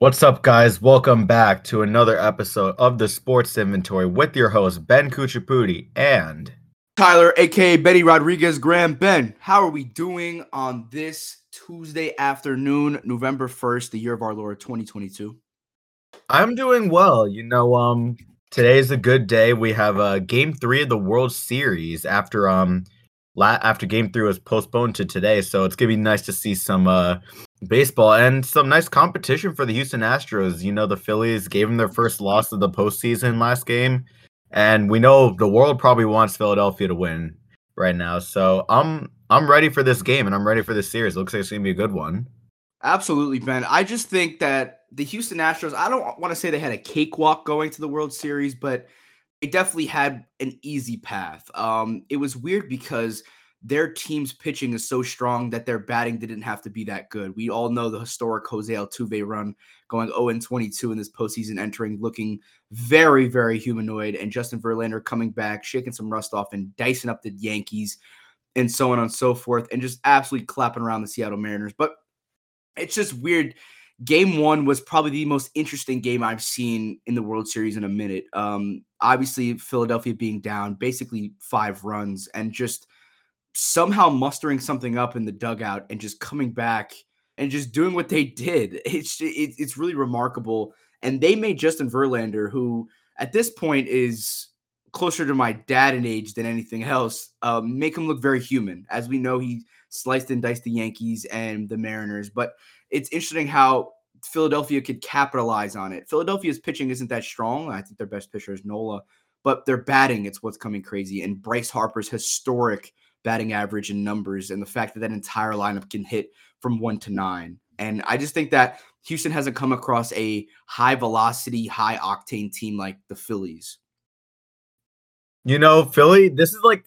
What's up, guys? Welcome back to another episode of the Sports Inventory with your host, Ben Kuchipudi and Tyler, aka Betty Rodriguez Graham. Ben, how are we doing on this Tuesday afternoon, November 1st, the year of our Lord 2022? I'm doing well. You know, um, today's a good day. We have uh game three of the World Series after um la- after game three was postponed to today. So it's gonna be nice to see some uh baseball and some nice competition for the Houston Astros. You know, the Phillies gave them their first loss of the postseason last game, and we know the world probably wants Philadelphia to win right now. So I'm I'm ready for this game and I'm ready for this series. It looks like it's gonna be a good one. Absolutely, Ben. I just think that the Houston Astros, I don't want to say they had a cakewalk going to the World Series, but they definitely had an easy path. Um, it was weird because their team's pitching is so strong that their batting didn't have to be that good. We all know the historic Jose Altuve run going 0 22 in this postseason, entering looking very, very humanoid, and Justin Verlander coming back, shaking some rust off, and dicing up the Yankees, and so on and so forth, and just absolutely clapping around the Seattle Mariners. But it's just weird. Game one was probably the most interesting game I've seen in the World Series in a minute. Um, obviously, Philadelphia being down basically five runs and just somehow mustering something up in the dugout and just coming back and just doing what they did. It's it, it's really remarkable. And they made Justin Verlander, who at this point is closer to my dad in age than anything else, um, make him look very human. As we know, he sliced and diced the Yankees and the Mariners. But it's interesting how Philadelphia could capitalize on it. Philadelphia's pitching isn't that strong. I think their best pitcher is Nola, but their batting, it's what's coming crazy. And Bryce Harper's historic batting average and numbers, and the fact that that entire lineup can hit from one to nine. And I just think that Houston hasn't come across a high velocity, high octane team like the Phillies. You know, Philly, this is like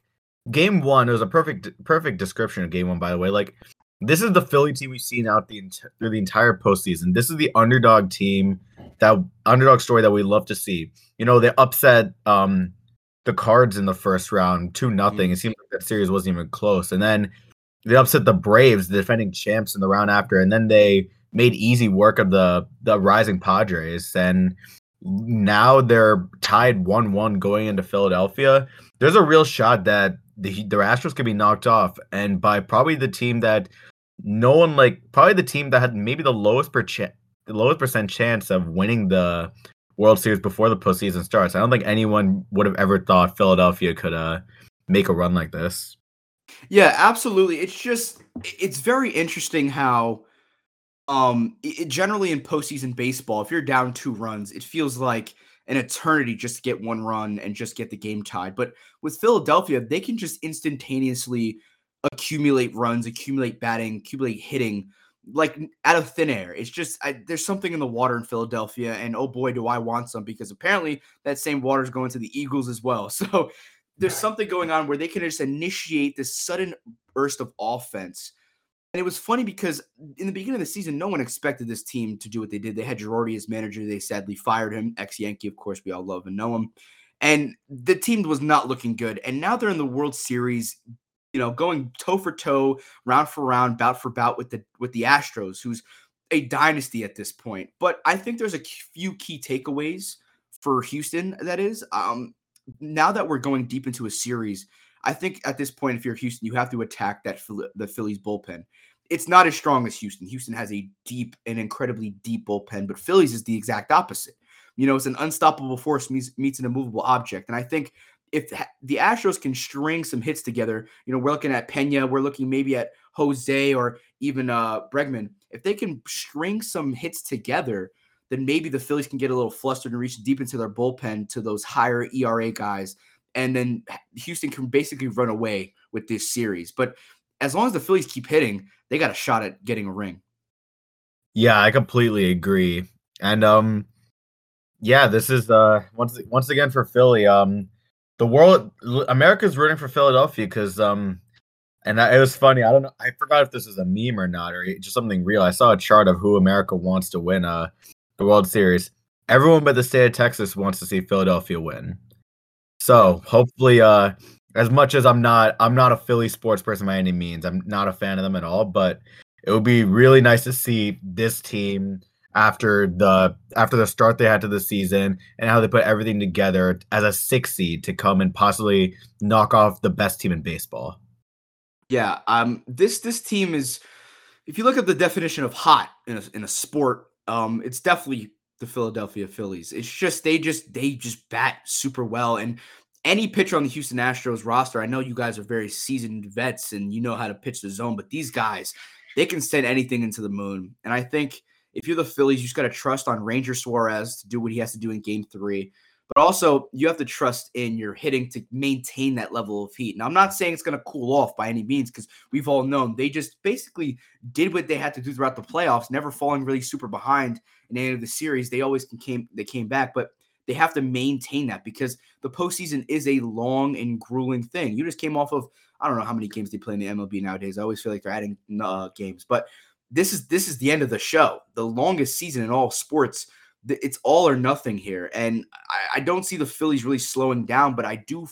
game one. It was a perfect, perfect description of game one, by the way. Like, this is the Philly team we've seen out the through the entire postseason. This is the underdog team, that underdog story that we love to see. You know, they upset um the Cards in the first round, two nothing. Mm-hmm. It seemed like that series wasn't even close. And then they upset the Braves, the defending champs, in the round after, and then they made easy work of the the rising Padres. And now they're tied one one going into Philadelphia. There's a real shot that the the Astros could be knocked off, and by probably the team that no one like probably the team that had maybe the lowest per ch- the lowest percent chance of winning the World Series before the postseason starts. I don't think anyone would have ever thought Philadelphia could uh make a run like this. Yeah, absolutely. It's just it's very interesting how um it, generally in postseason baseball, if you're down two runs, it feels like an eternity just to get one run and just get the game tied. But with Philadelphia, they can just instantaneously accumulate runs, accumulate batting, accumulate hitting like out of thin air. It's just I, there's something in the water in Philadelphia, and oh boy, do I want some because apparently that same water is going to the Eagles as well. So there's something going on where they can just initiate this sudden burst of offense. And it was funny because in the beginning of the season, no one expected this team to do what they did. They had Girardi as manager. They sadly fired him, ex Yankee, of course, we all love and know him. And the team was not looking good. And now they're in the World Series, you know, going toe for toe, round for round, bout for bout with the with the Astros, who's a dynasty at this point. But I think there's a few key takeaways for Houston. That is, um, now that we're going deep into a series, I think at this point, if you're Houston, you have to attack that the Phillies bullpen. It's not as strong as Houston. Houston has a deep and incredibly deep bullpen, but Phillies is the exact opposite. You know, it's an unstoppable force meets, meets an immovable object, and I think if the Astros can string some hits together, you know, we're looking at Pena, we're looking maybe at Jose or even uh Bregman. If they can string some hits together, then maybe the Phillies can get a little flustered and reach deep into their bullpen to those higher ERA guys. And then Houston can basically run away with this series. But as long as the Phillies keep hitting, they got a shot at getting a ring. Yeah, I completely agree. And um yeah, this is uh once once again for Philly. Um the world America's rooting for Philadelphia because um and it was funny. I don't know. I forgot if this is a meme or not, or just something real. I saw a chart of who America wants to win uh the World Series. Everyone but the state of Texas wants to see Philadelphia win. So hopefully, uh, as much as I'm not, I'm not a Philly sports person by any means. I'm not a fan of them at all, but it would be really nice to see this team after the after the start they had to the season and how they put everything together as a six seed to come and possibly knock off the best team in baseball. Yeah, um, this this team is, if you look at the definition of hot in a, in a sport, um, it's definitely the Philadelphia Phillies. It's just they just they just bat super well, and any pitcher on the Houston Astros roster, I know you guys are very seasoned vets and you know how to pitch the zone, but these guys, they can send anything into the moon. And I think if you're the Phillies, you just got to trust on Ranger Suarez to do what he has to do in game three. But also, you have to trust in your hitting to maintain that level of heat. Now, I'm not saying it's going to cool off by any means because we've all known they just basically did what they had to do throughout the playoffs, never falling really super behind in any of the series. They always came they came back, but they have to maintain that because the postseason is a long and grueling thing. You just came off of I don't know how many games they play in the MLB nowadays. I always feel like they're adding uh, games, but this is this is the end of the show, the longest season in all sports. It's all or nothing here, and I, I don't see the Phillies really slowing down. But I do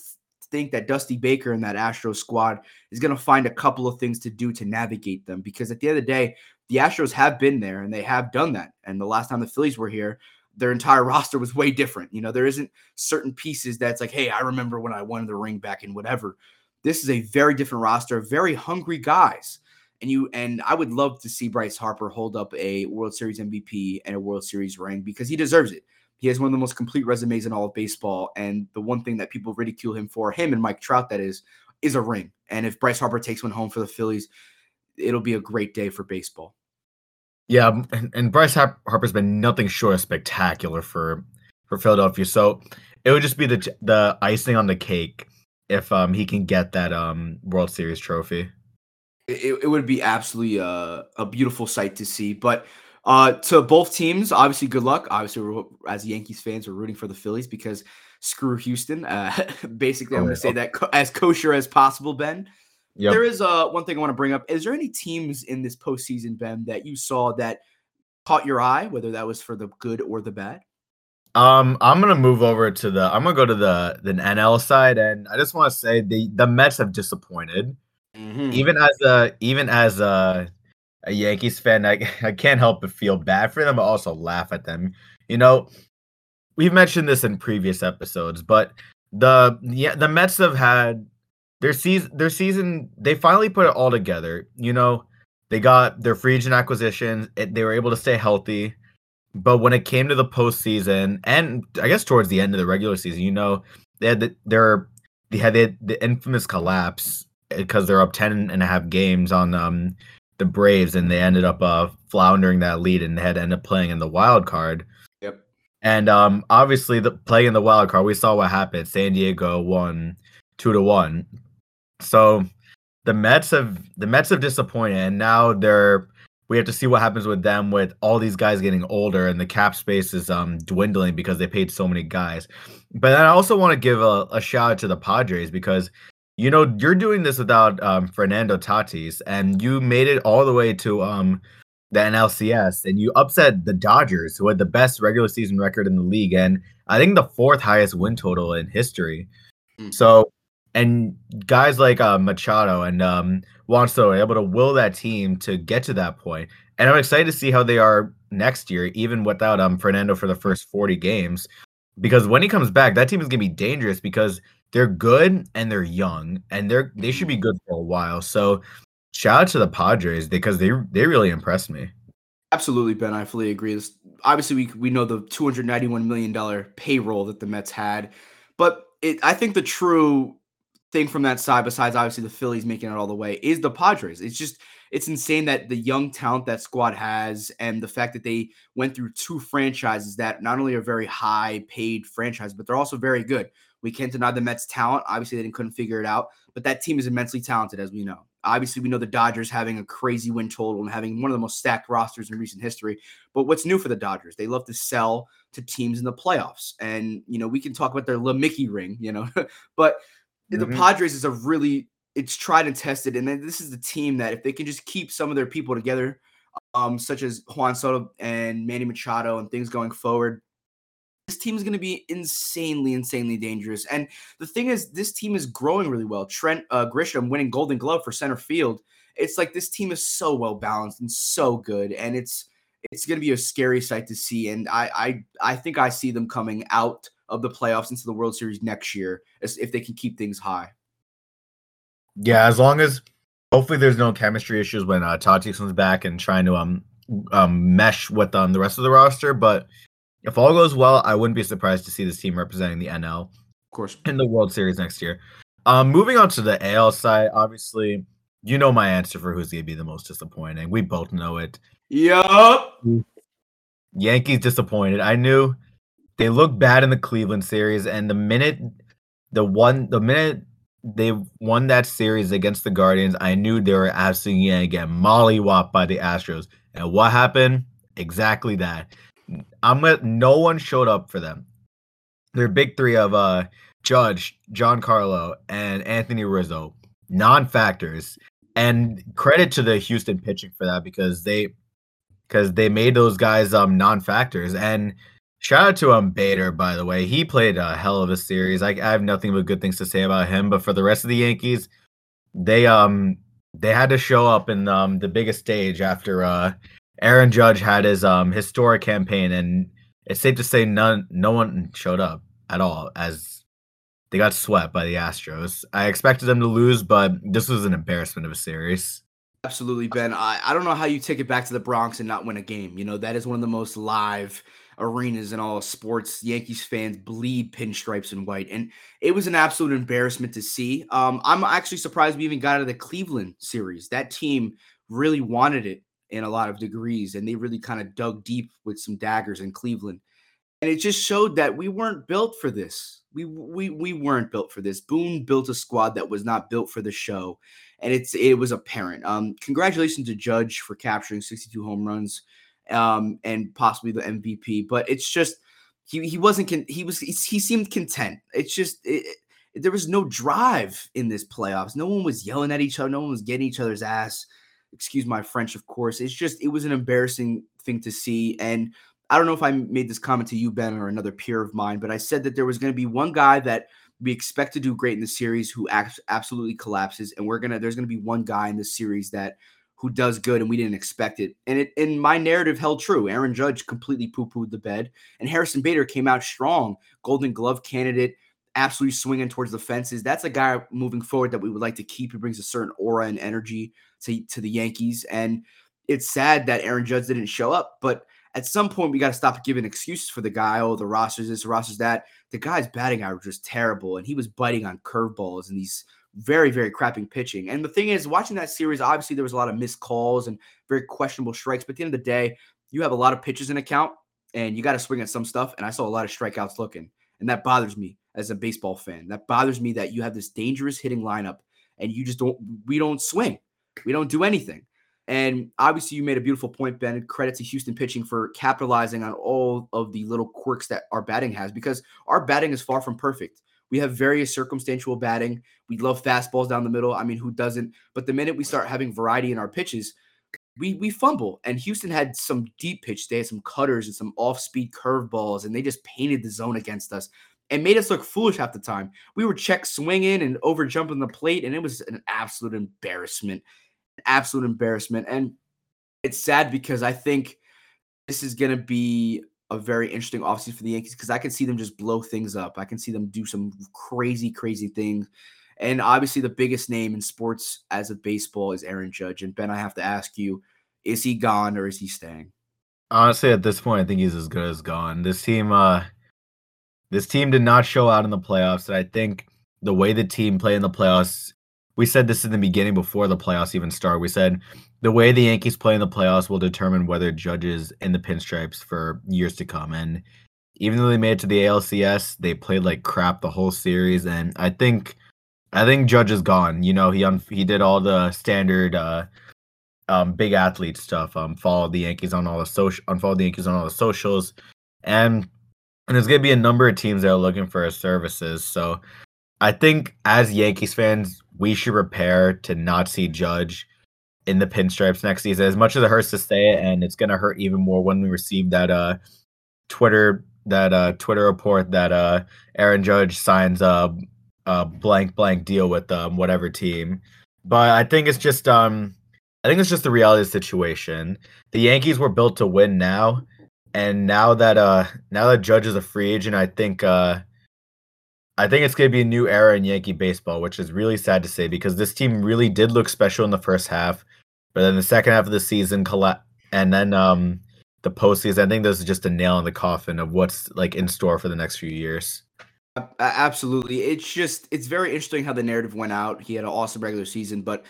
think that Dusty Baker and that Astro squad is going to find a couple of things to do to navigate them because at the end of the day, the Astros have been there and they have done that. And the last time the Phillies were here, their entire roster was way different. You know, there isn't certain pieces that's like, hey, I remember when I won the ring back in whatever. This is a very different roster, very hungry guys. And you and I would love to see Bryce Harper hold up a World Series MVP and a World Series ring because he deserves it. He has one of the most complete resumes in all of baseball. And the one thing that people ridicule him for, him and Mike Trout, that is, is a ring. And if Bryce Harper takes one home for the Phillies, it'll be a great day for baseball. Yeah, and, and Bryce Harper's been nothing short of spectacular for for Philadelphia. So it would just be the the icing on the cake if um he can get that um World Series trophy. It, it would be absolutely a, uh, a beautiful sight to see. But uh to both teams, obviously good luck. Obviously, as Yankees fans, we're rooting for the Phillies because screw Houston. Uh, basically, I'm oh, going to say that co- as kosher as possible, Ben. Yep. There is uh, one thing I want to bring up. Is there any teams in this postseason, Ben, that you saw that caught your eye, whether that was for the good or the bad? Um, I'm gonna move over to the. I'm gonna go to the the NL side, and I just want to say the the Mets have disappointed. Mm-hmm. Even as a even as a a Yankees fan, I I can't help but feel bad for them, but also laugh at them. You know, we've mentioned this in previous episodes, but the yeah the Mets have had their season their season they finally put it all together. You know, they got their free agent acquisitions. It, they were able to stay healthy. But when it came to the postseason, and I guess towards the end of the regular season, you know, they had the, their they had the, the infamous collapse because they're up 10 and a half games on um the Braves and they ended up uh floundering that lead and they had to end up playing in the wild card. Yep. And um obviously the playing in the wild card, we saw what happened. San Diego won two to one. So the Mets have the Mets have disappointed, and now they're we have to see what happens with them with all these guys getting older and the cap space is um dwindling because they paid so many guys. But I also want to give a, a shout out to the Padres because you know you're doing this without um, Fernando Tatis, and you made it all the way to um the NLCS, and you upset the Dodgers, who had the best regular season record in the league, and I think the fourth highest win total in history. Mm. So and guys like uh, Machado and um, Juan Soto are able to will that team to get to that point. And I'm excited to see how they are next year, even without um, Fernando for the first 40 games. Because when he comes back, that team is going to be dangerous because they're good and they're young and they're they should be mm-hmm. good for a while. So shout out to the Padres because they they really impressed me. Absolutely, Ben. I fully agree. This, obviously, we we know the 291 million dollar payroll that the Mets had, but it, I think the true thing from that side, besides obviously the Phillies making it all the way, is the Padres. It's just it's insane that the young talent that squad has and the fact that they went through two franchises that not only are very high paid franchise, but they're also very good. We can't deny the Mets' talent. Obviously, they didn't couldn't figure it out, but that team is immensely talented, as we know. Obviously, we know the Dodgers having a crazy win total and having one of the most stacked rosters in recent history. But what's new for the Dodgers? They love to sell to teams in the playoffs, and you know we can talk about their little Mickey ring, you know, but mm-hmm. the Padres is a really it's tried and tested, and then this is the team that if they can just keep some of their people together, um, such as Juan Soto and Manny Machado and things going forward, this team is going to be insanely, insanely dangerous. And the thing is, this team is growing really well. Trent uh, Grisham winning Golden Glove for center field. It's like this team is so well balanced and so good, and it's it's going to be a scary sight to see. And I, I, I think I see them coming out of the playoffs into the World Series next year if they can keep things high. Yeah, as long as hopefully there's no chemistry issues when uh, Tatis comes back and trying to um um mesh with um the rest of the roster. But if all goes well, I wouldn't be surprised to see this team representing the NL, of course, in the World Series next year. Um, moving on to the AL side, obviously, you know my answer for who's going to be the most disappointing. We both know it. Yup. Yankees disappointed. I knew they looked bad in the Cleveland series, and the minute the one the minute they won that series against the Guardians, I knew they were absolutely gonna get mollywopped by the Astros. And what happened? Exactly that. I'm gonna, no one showed up for them. Their big three of uh Judge, Giancarlo, and Anthony Rizzo, non-factors. And credit to the Houston pitching for that because they because they made those guys um non-factors. And shout out to um Bader, by the way. He played a hell of a series. I, I have nothing but good things to say about him. But for the rest of the Yankees, they um they had to show up in um the biggest stage after uh Aaron Judge had his um historic campaign and it's safe to say none no one showed up at all as they got swept by the Astros. I expected them to lose, but this was an embarrassment of a series. Absolutely, Ben. I, I don't know how you take it back to the Bronx and not win a game. You know, that is one of the most live arenas in all sports. Yankees fans bleed pinstripes and white. And it was an absolute embarrassment to see. Um, I'm actually surprised we even got out of the Cleveland series. That team really wanted it in a lot of degrees, and they really kind of dug deep with some daggers in Cleveland. And it just showed that we weren't built for this. We we we weren't built for this. Boone built a squad that was not built for the show, and it's it was apparent. Um, congratulations to Judge for capturing 62 home runs, um, and possibly the MVP. But it's just he he wasn't con- he was he, seemed content. It's just it, there was no drive in this playoffs. No one was yelling at each other. No one was getting each other's ass. Excuse my French, of course. It's just it was an embarrassing thing to see and I don't know if I made this comment to you, Ben, or another peer of mine, but I said that there was going to be one guy that we expect to do great in the series who absolutely collapses, and we're gonna there's gonna be one guy in the series that who does good and we didn't expect it. And it and my narrative held true. Aaron Judge completely poo-pooed the bed, and Harrison Bader came out strong, Golden Glove candidate, absolutely swinging towards the fences. That's a guy moving forward that we would like to keep. He brings a certain aura and energy to to the Yankees, and it's sad that Aaron Judge didn't show up, but at some point we got to stop giving excuses for the guy. Oh, the roster's this, the roster's that. The guy's batting average was terrible, and he was biting on curveballs and these very, very crapping pitching. And the thing is, watching that series, obviously there was a lot of missed calls and very questionable strikes. But at the end of the day, you have a lot of pitches in account, and you got to swing at some stuff. And I saw a lot of strikeouts looking, and that bothers me as a baseball fan. That bothers me that you have this dangerous hitting lineup, and you just don't. We don't swing. We don't do anything. And obviously, you made a beautiful point, Ben. Credit to Houston pitching for capitalizing on all of the little quirks that our batting has because our batting is far from perfect. We have various circumstantial batting. We love fastballs down the middle. I mean, who doesn't? But the minute we start having variety in our pitches, we we fumble. And Houston had some deep pitch. They had some cutters and some off-speed curveballs, and they just painted the zone against us and made us look foolish half the time. We were check swinging and over jumping the plate, and it was an absolute embarrassment absolute embarrassment. And it's sad because I think this is going to be a very interesting offseason for the Yankees because I can see them just blow things up. I can see them do some crazy, crazy things. And obviously, the biggest name in sports as of baseball is Aaron Judge. And Ben, I have to ask you, is he gone or is he staying? Honestly, at this point, I think he's as good as gone. This team, uh, this team did not show out in the playoffs. And I think the way the team played in the playoffs we said this in the beginning before the playoffs even start. We said the way the Yankees play in the playoffs will determine whether Judge's in the pinstripes for years to come. And even though they made it to the ALCS, they played like crap the whole series. And I think, I think Judge is gone. You know, he un- he did all the standard uh, um, big athlete stuff. Um, followed the Yankees on all the social, unfollowed the Yankees on all the socials, and and there's gonna be a number of teams that are looking for his services. So I think as Yankees fans, we should prepare to not see Judge in the pinstripes next season. As much as it hurts to say it, and it's gonna hurt even more when we receive that uh Twitter that uh Twitter report that uh Aaron Judge signs a, a blank blank deal with um whatever team. But I think it's just um I think it's just the reality of the situation. The Yankees were built to win now, and now that uh now that Judge is a free agent, I think uh I think it's gonna be a new era in Yankee baseball, which is really sad to say because this team really did look special in the first half, but then the second half of the season collapsed, and then um the postseason. I think this is just a nail in the coffin of what's like in store for the next few years. Absolutely, it's just it's very interesting how the narrative went out. He had an awesome regular season, but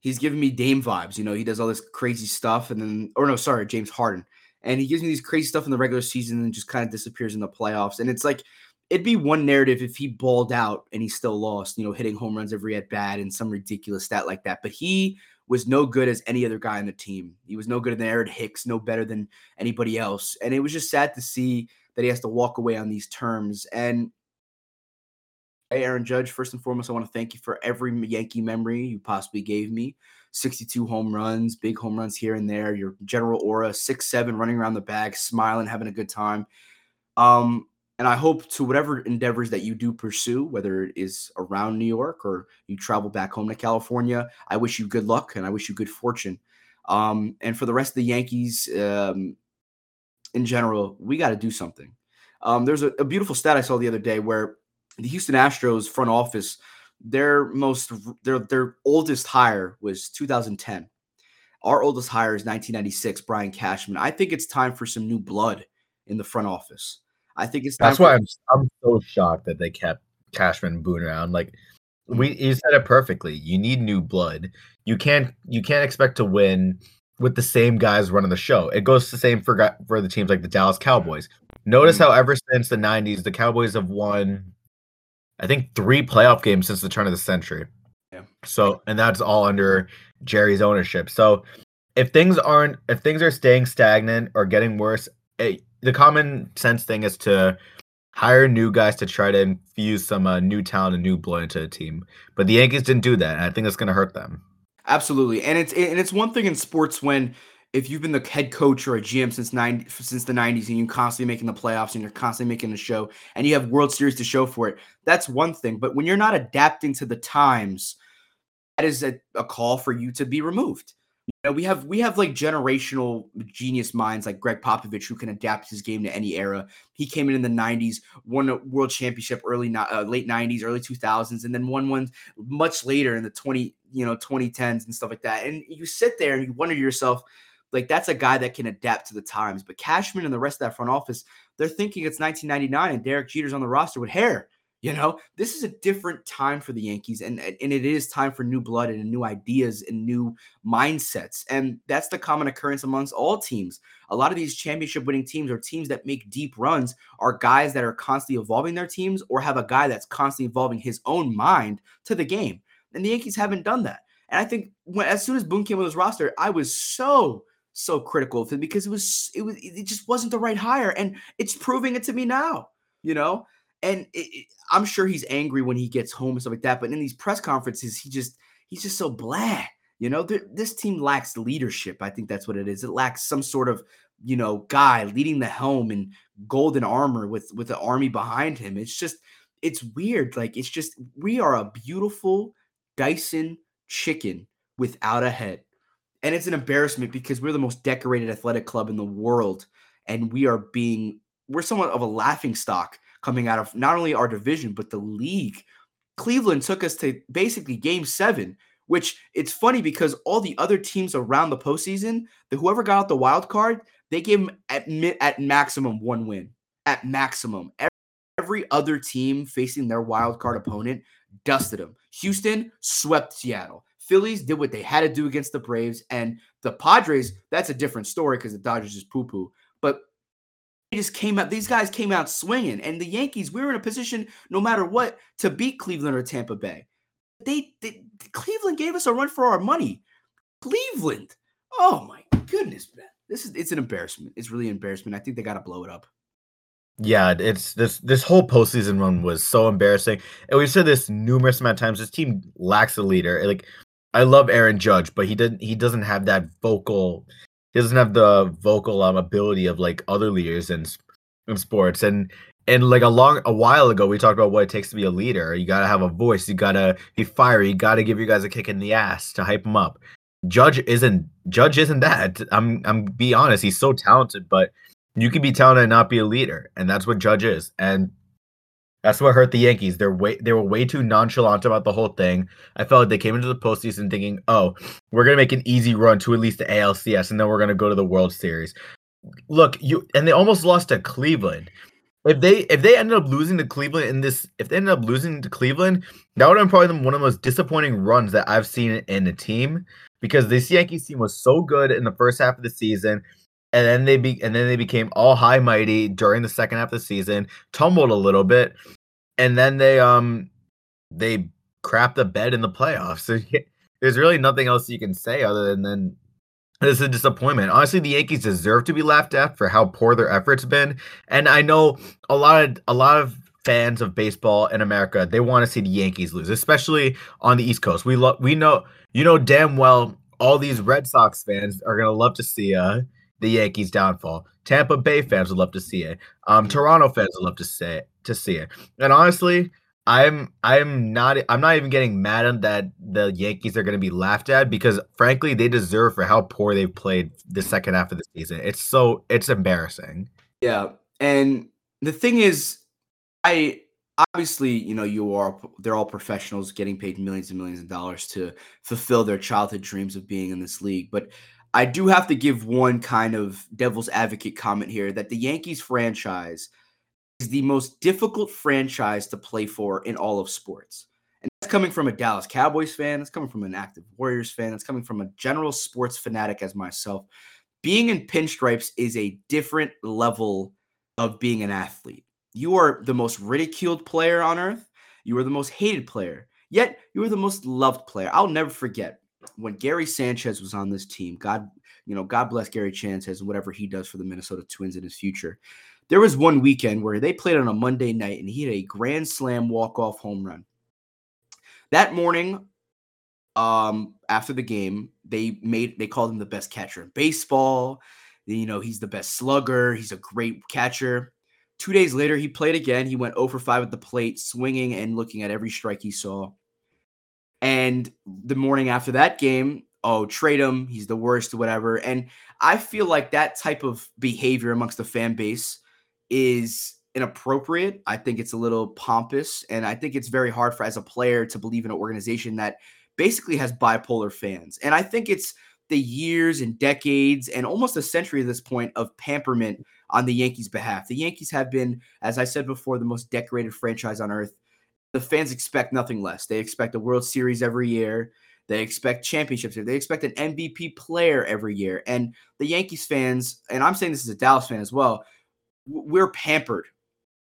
he's giving me Dame vibes. You know, he does all this crazy stuff, and then or no, sorry, James Harden, and he gives me these crazy stuff in the regular season and just kind of disappears in the playoffs. And it's like it'd be one narrative if he balled out and he still lost, you know, hitting home runs every at bat and some ridiculous stat like that. But he was no good as any other guy on the team. He was no good than Aaron Hicks, no better than anybody else. And it was just sad to see that he has to walk away on these terms. And hey, Aaron Judge, first and foremost, I want to thank you for every Yankee memory you possibly gave me. 62 home runs, big home runs here and there, your general aura, six, seven, running around the bag, smiling, having a good time. Um, and I hope to whatever endeavors that you do pursue, whether it is around New York or you travel back home to California, I wish you good luck and I wish you good fortune. Um, and for the rest of the Yankees um, in general, we got to do something. Um, there's a, a, beautiful stat I saw the other day where the Houston Astros front office, their most their their oldest hire was 2010. Our oldest hire is 1996, Brian Cashman. I think it's time for some new blood in the front office. I think it's that's why I'm I'm so shocked that they kept Cashman and Boone around. Like we you said it perfectly. You need new blood. You can't you can't expect to win with the same guys running the show. It goes the same for for the teams like the Dallas Cowboys. Notice mm-hmm. how ever since the 90s the Cowboys have won I think 3 playoff games since the turn of the century. Yeah. So and that's all under Jerry's ownership. So if things aren't if things are staying stagnant or getting worse, it, the common sense thing is to hire new guys to try to infuse some uh, new talent and new blood into the team. But the Yankees didn't do that, and I think it's going to hurt them. Absolutely, and it's and it's one thing in sports when if you've been the head coach or a GM since nine since the '90s and you're constantly making the playoffs and you're constantly making the show and you have World Series to show for it, that's one thing. But when you're not adapting to the times, that is a, a call for you to be removed. You know, we have we have like generational genius minds like Gregg Popovich who can adapt his game to any era. He came in in the '90s, won a world championship early uh, late '90s, early 2000s, and then won one much later in the 20 you know 2010s and stuff like that. And you sit there and you wonder to yourself, like that's a guy that can adapt to the times. But Cashman and the rest of that front office, they're thinking it's 1999 and Derek Jeter's on the roster with hair. You know, this is a different time for the Yankees, and and it is time for new blood and new ideas and new mindsets. And that's the common occurrence amongst all teams. A lot of these championship winning teams or teams that make deep runs are guys that are constantly evolving their teams or have a guy that's constantly evolving his own mind to the game. And the Yankees haven't done that. And I think when, as soon as Boone came with his roster, I was so so critical of him because it was it was it just wasn't the right hire, and it's proving it to me now. You know, and it, it, I'm sure he's angry when he gets home and stuff like that. But in these press conferences, he just he's just so blah. You know, this team lacks leadership. I think that's what it is. It lacks some sort of you know guy leading the helm in golden armor with with the army behind him. It's just it's weird. Like it's just we are a beautiful Dyson chicken without a head. And it's an embarrassment because we're the most decorated athletic club in the world. And we are being, we're somewhat of a laughing stock coming out of not only our division, but the league. Cleveland took us to basically game seven, which it's funny because all the other teams around the postseason, the whoever got out the wild card, they gave them at, at maximum one win. At maximum. Every, other team facing their wild card opponent dusted them. Houston swept Seattle. Phillies did what they had to do against the Braves, and the Padres, that's a different story because the Dodgers just poo poo. But just came out. These guys came out swinging, and the Yankees. We were in a position, no matter what, to beat Cleveland or Tampa Bay. They, they Cleveland gave us a run for our money. Cleveland. Oh my goodness, man. This is it's an embarrassment. It's really an embarrassment. I think they got to blow it up. Yeah, it's this this whole postseason run was so embarrassing, and we've said this numerous amount of times. This team lacks a leader. Like, I love Aaron Judge, but he didn't. He doesn't have that vocal he doesn't have the vocal um, ability of like other leaders in in sports. And and like a long a while ago we talked about what it takes to be a leader. You got to have a voice. You got to be fiery. You got to give you guys a kick in the ass to hype them up. Judge isn't Judge isn't that. I'm I'm be honest, he's so talented, but you can be talented and not be a leader, and that's what Judge is. And that's what hurt the Yankees. They're way they were way too nonchalant about the whole thing. I felt like they came into the postseason thinking, "Oh, we're gonna make an easy run to at least the ALCS, and then we're gonna go to the World Series." Look, you and they almost lost to Cleveland. If they if they ended up losing to Cleveland in this, if they ended up losing to Cleveland, that would have been probably one of the most disappointing runs that I've seen in a team because this Yankees team was so good in the first half of the season and then they be and then they became all high mighty during the second half of the season, tumbled a little bit, and then they um they crap the bed in the playoffs. So there's really nothing else you can say other than then it's a disappointment. Honestly, the Yankees deserve to be laughed at for how poor their efforts been. And I know a lot of a lot of fans of baseball in America, they want to see the Yankees lose, especially on the East Coast. We love we know you know damn well all these Red Sox fans are gonna love to see uh the Yankees' downfall. Tampa Bay fans would love to see it. Um, Toronto fans would love to say it, to see it. And honestly, I'm I'm not I'm not even getting mad at that the Yankees are going to be laughed at because frankly they deserve for how poor they've played the second half of the season. It's so it's embarrassing. Yeah, and the thing is, I obviously you know you are they're all professionals getting paid millions and millions of dollars to fulfill their childhood dreams of being in this league, but I do have to give one kind of devil's advocate comment here that the Yankees franchise is the most difficult franchise to play for in all of sports. And that's coming from a Dallas Cowboys fan, that's coming from an active Warriors fan, that's coming from a general sports fanatic as myself. Being in pinstripes is a different level of being an athlete. You are the most ridiculed player on earth. You are the most hated player. Yet you are the most loved player. I'll never forget when Gary Sanchez was on this team, God, you know, God bless Gary Sanchez and whatever he does for the Minnesota Twins in his future. There was one weekend where they played on a Monday night and he had a grand slam walk-off home run. That morning, um, after the game, they made they called him the best catcher in baseball. You know, he's the best slugger, he's a great catcher. Two days later, he played again. He went 0 for 5 at the plate, swinging and looking at every strike he saw. And the morning after that game, oh, trade him. He's the worst, whatever. And I feel like that type of behavior amongst the fan base is inappropriate. I think it's a little pompous. And I think it's very hard for as a player to believe in an organization that basically has bipolar fans. And I think it's the years and decades and almost a century at this point of pamperment on the Yankees' behalf. The Yankees have been, as I said before, the most decorated franchise on earth the fans expect nothing less. They expect a World Series every year. They expect championships. They expect an MVP player every year. And the Yankees fans, and I'm saying this as a Dallas fan as well, we're pampered.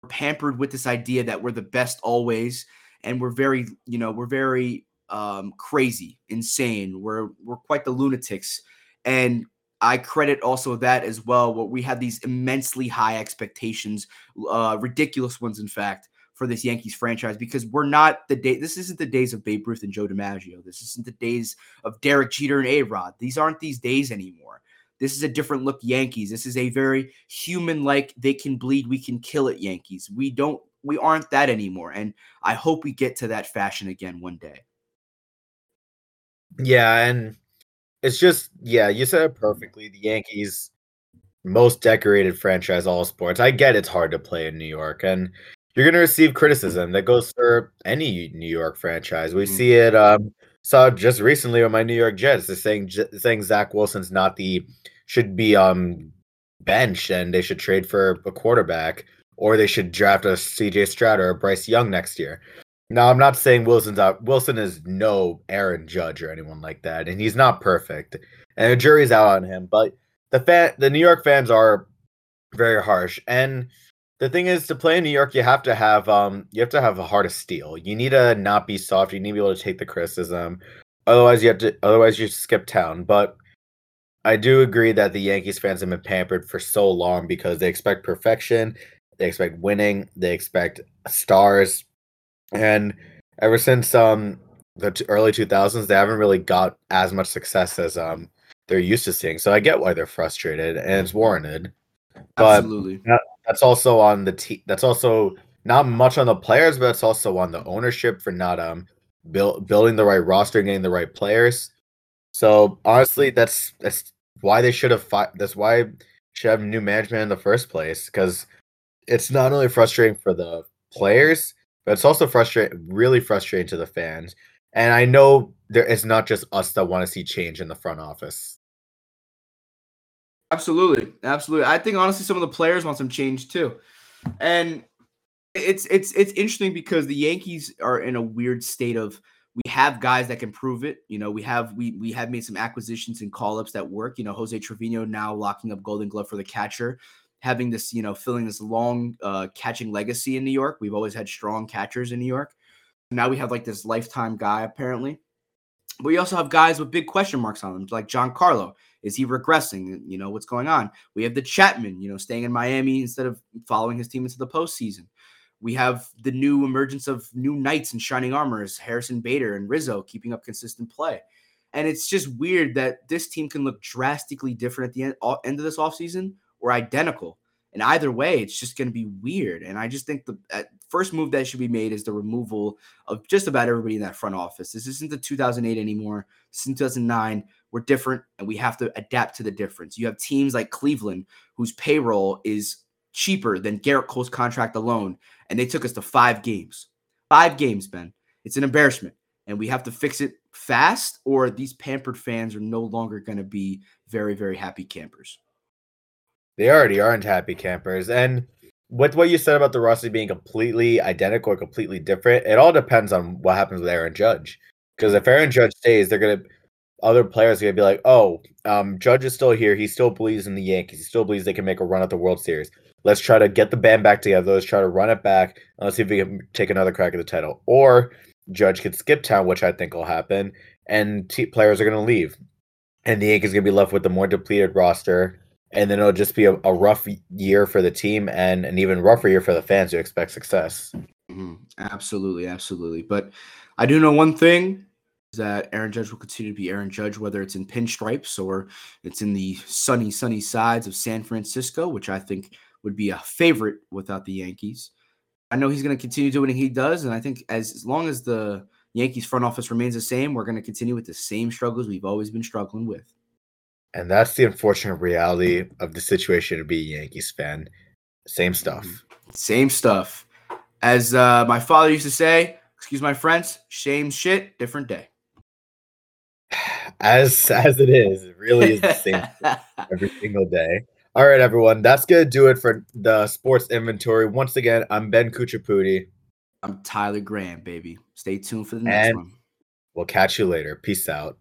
We're pampered with this idea that we're the best always, and we're very, you know, we're very um, crazy, insane. We're we're quite the lunatics, and I credit also that as well. What we have these immensely high expectations, uh, ridiculous ones, in fact for this Yankees franchise because we're not the day. This isn't the days of Babe Ruth and Joe DiMaggio. This isn't the days of Derek Jeter and A Rod. These aren't these days anymore. This is a different look Yankees. This is a very human like they can bleed, we can kill it Yankees. We don't we aren't that anymore. And I hope we get to that fashion again one day. Yeah, and it's just yeah, you said it perfectly. The Yankees most decorated franchise all sports. I get it's hard to play in New York and you're going to receive criticism that goes for any New York franchise. We mm-hmm. see it. Um, saw just recently with my New York Jets. They're saying saying Zach Wilson's not the should be um benched and they should trade for a quarterback or they should draft a CJ Stroud or a Bryce Young next year. Now I'm not saying Wilson's out. Wilson is no Aaron Judge or anyone like that, and he's not perfect. And the jury's out on him. But the fan, the New York fans are very harsh and the thing is to play in New York, you have to have um you have to have a heart of steel. You need to not be soft. You need to be able to take the criticism. Otherwise, you have to. Otherwise, you skip town. But I do agree that the Yankees fans have been pampered for so long because they expect perfection, they expect winning, they expect stars, and ever since um the t- early 2000s, they haven't really got as much success as um they're used to seeing. So I get why they're frustrated, and it's warranted. But Absolutely that's also on the team. That's also not much on the players, but it's also on the ownership for not um build, building the right roster and getting the right players. So honestly, that's that's why they should have fi- that's why should have new management in the first place because it's not only frustrating for the players, but it's also frustrating, really frustrating to the fans. And I know there it's not just us that want to see change in the front office. Absolutely, absolutely. I think honestly, some of the players want some change too, and it's it's it's interesting because the Yankees are in a weird state of we have guys that can prove it. You know, we have we we have made some acquisitions and call ups that work. You know, Jose Trevino now locking up Golden Glove for the catcher, having this you know filling this long uh, catching legacy in New York. We've always had strong catchers in New York. Now we have like this lifetime guy apparently. But we also have guys with big question marks on them, like Giancarlo. Is he regressing? You know, what's going on? We have the Chapman, you know, staying in Miami instead of following his team into the postseason. We have the new emergence of new knights in shining armor armors, Harrison Bader and Rizzo keeping up consistent play. And it's just weird that this team can look drastically different at the end, end of this offseason or identical. And either way, it's just going to be weird. And I just think the first move that should be made is the removal of just about everybody in that front office. This isn't the 2008 anymore. Since 2009. We're different and we have to adapt to the difference. You have teams like Cleveland whose payroll is cheaper than Gerrit Cole's contract alone. And they took us to five games. Five games, Ben. It's an embarrassment. And we have to fix it fast, or these pampered fans are no longer going to be very, very happy campers. They already aren't happy campers. And with what you said about the roster being completely identical or completely different, it all depends on what happens with Aaron Judge. Because if Aaron Judge stays, they're gonna other players are gonna be like, "Oh, um, Judge is still here. He still believes in the Yankees. He still believes they can make a run at the World Series. Let's try to get the band back together. Let's try to run it back. And let's see if we can take another crack at the title." Or Judge could skip town, which I think will happen, and t- players are gonna leave, and the Yankees gonna be left with a more depleted roster and then it'll just be a, a, rough year for the team and an even rougher year for the fans who expect success. Mm-hmm. Absolutely, absolutely. But I do know one thing is that Aaron Judge will continue to be Aaron Judge, whether it's in pinstripes or it's in the sunny, sunny sides of San Francisco, which I think would be a favorite without the Yankees. I know he's going to continue doing what he does, and I think as, as long as the Yankees front office remains the same, we're going to continue with the same struggles we've always been struggling with. And that's the unfortunate reality of the situation to be a Yankees fan. Same stuff. Mm-hmm. Same stuff. As uh, my father used to say, excuse my friends, shame shit, different day. As as it is, it really is the same every single day. All right, everyone, that's gonna do it for the sports inventory. Once again, I'm Ben Kuchaputi. I'm Tyler Graham, baby. Stay tuned for the next and one. We'll catch you later. Peace out.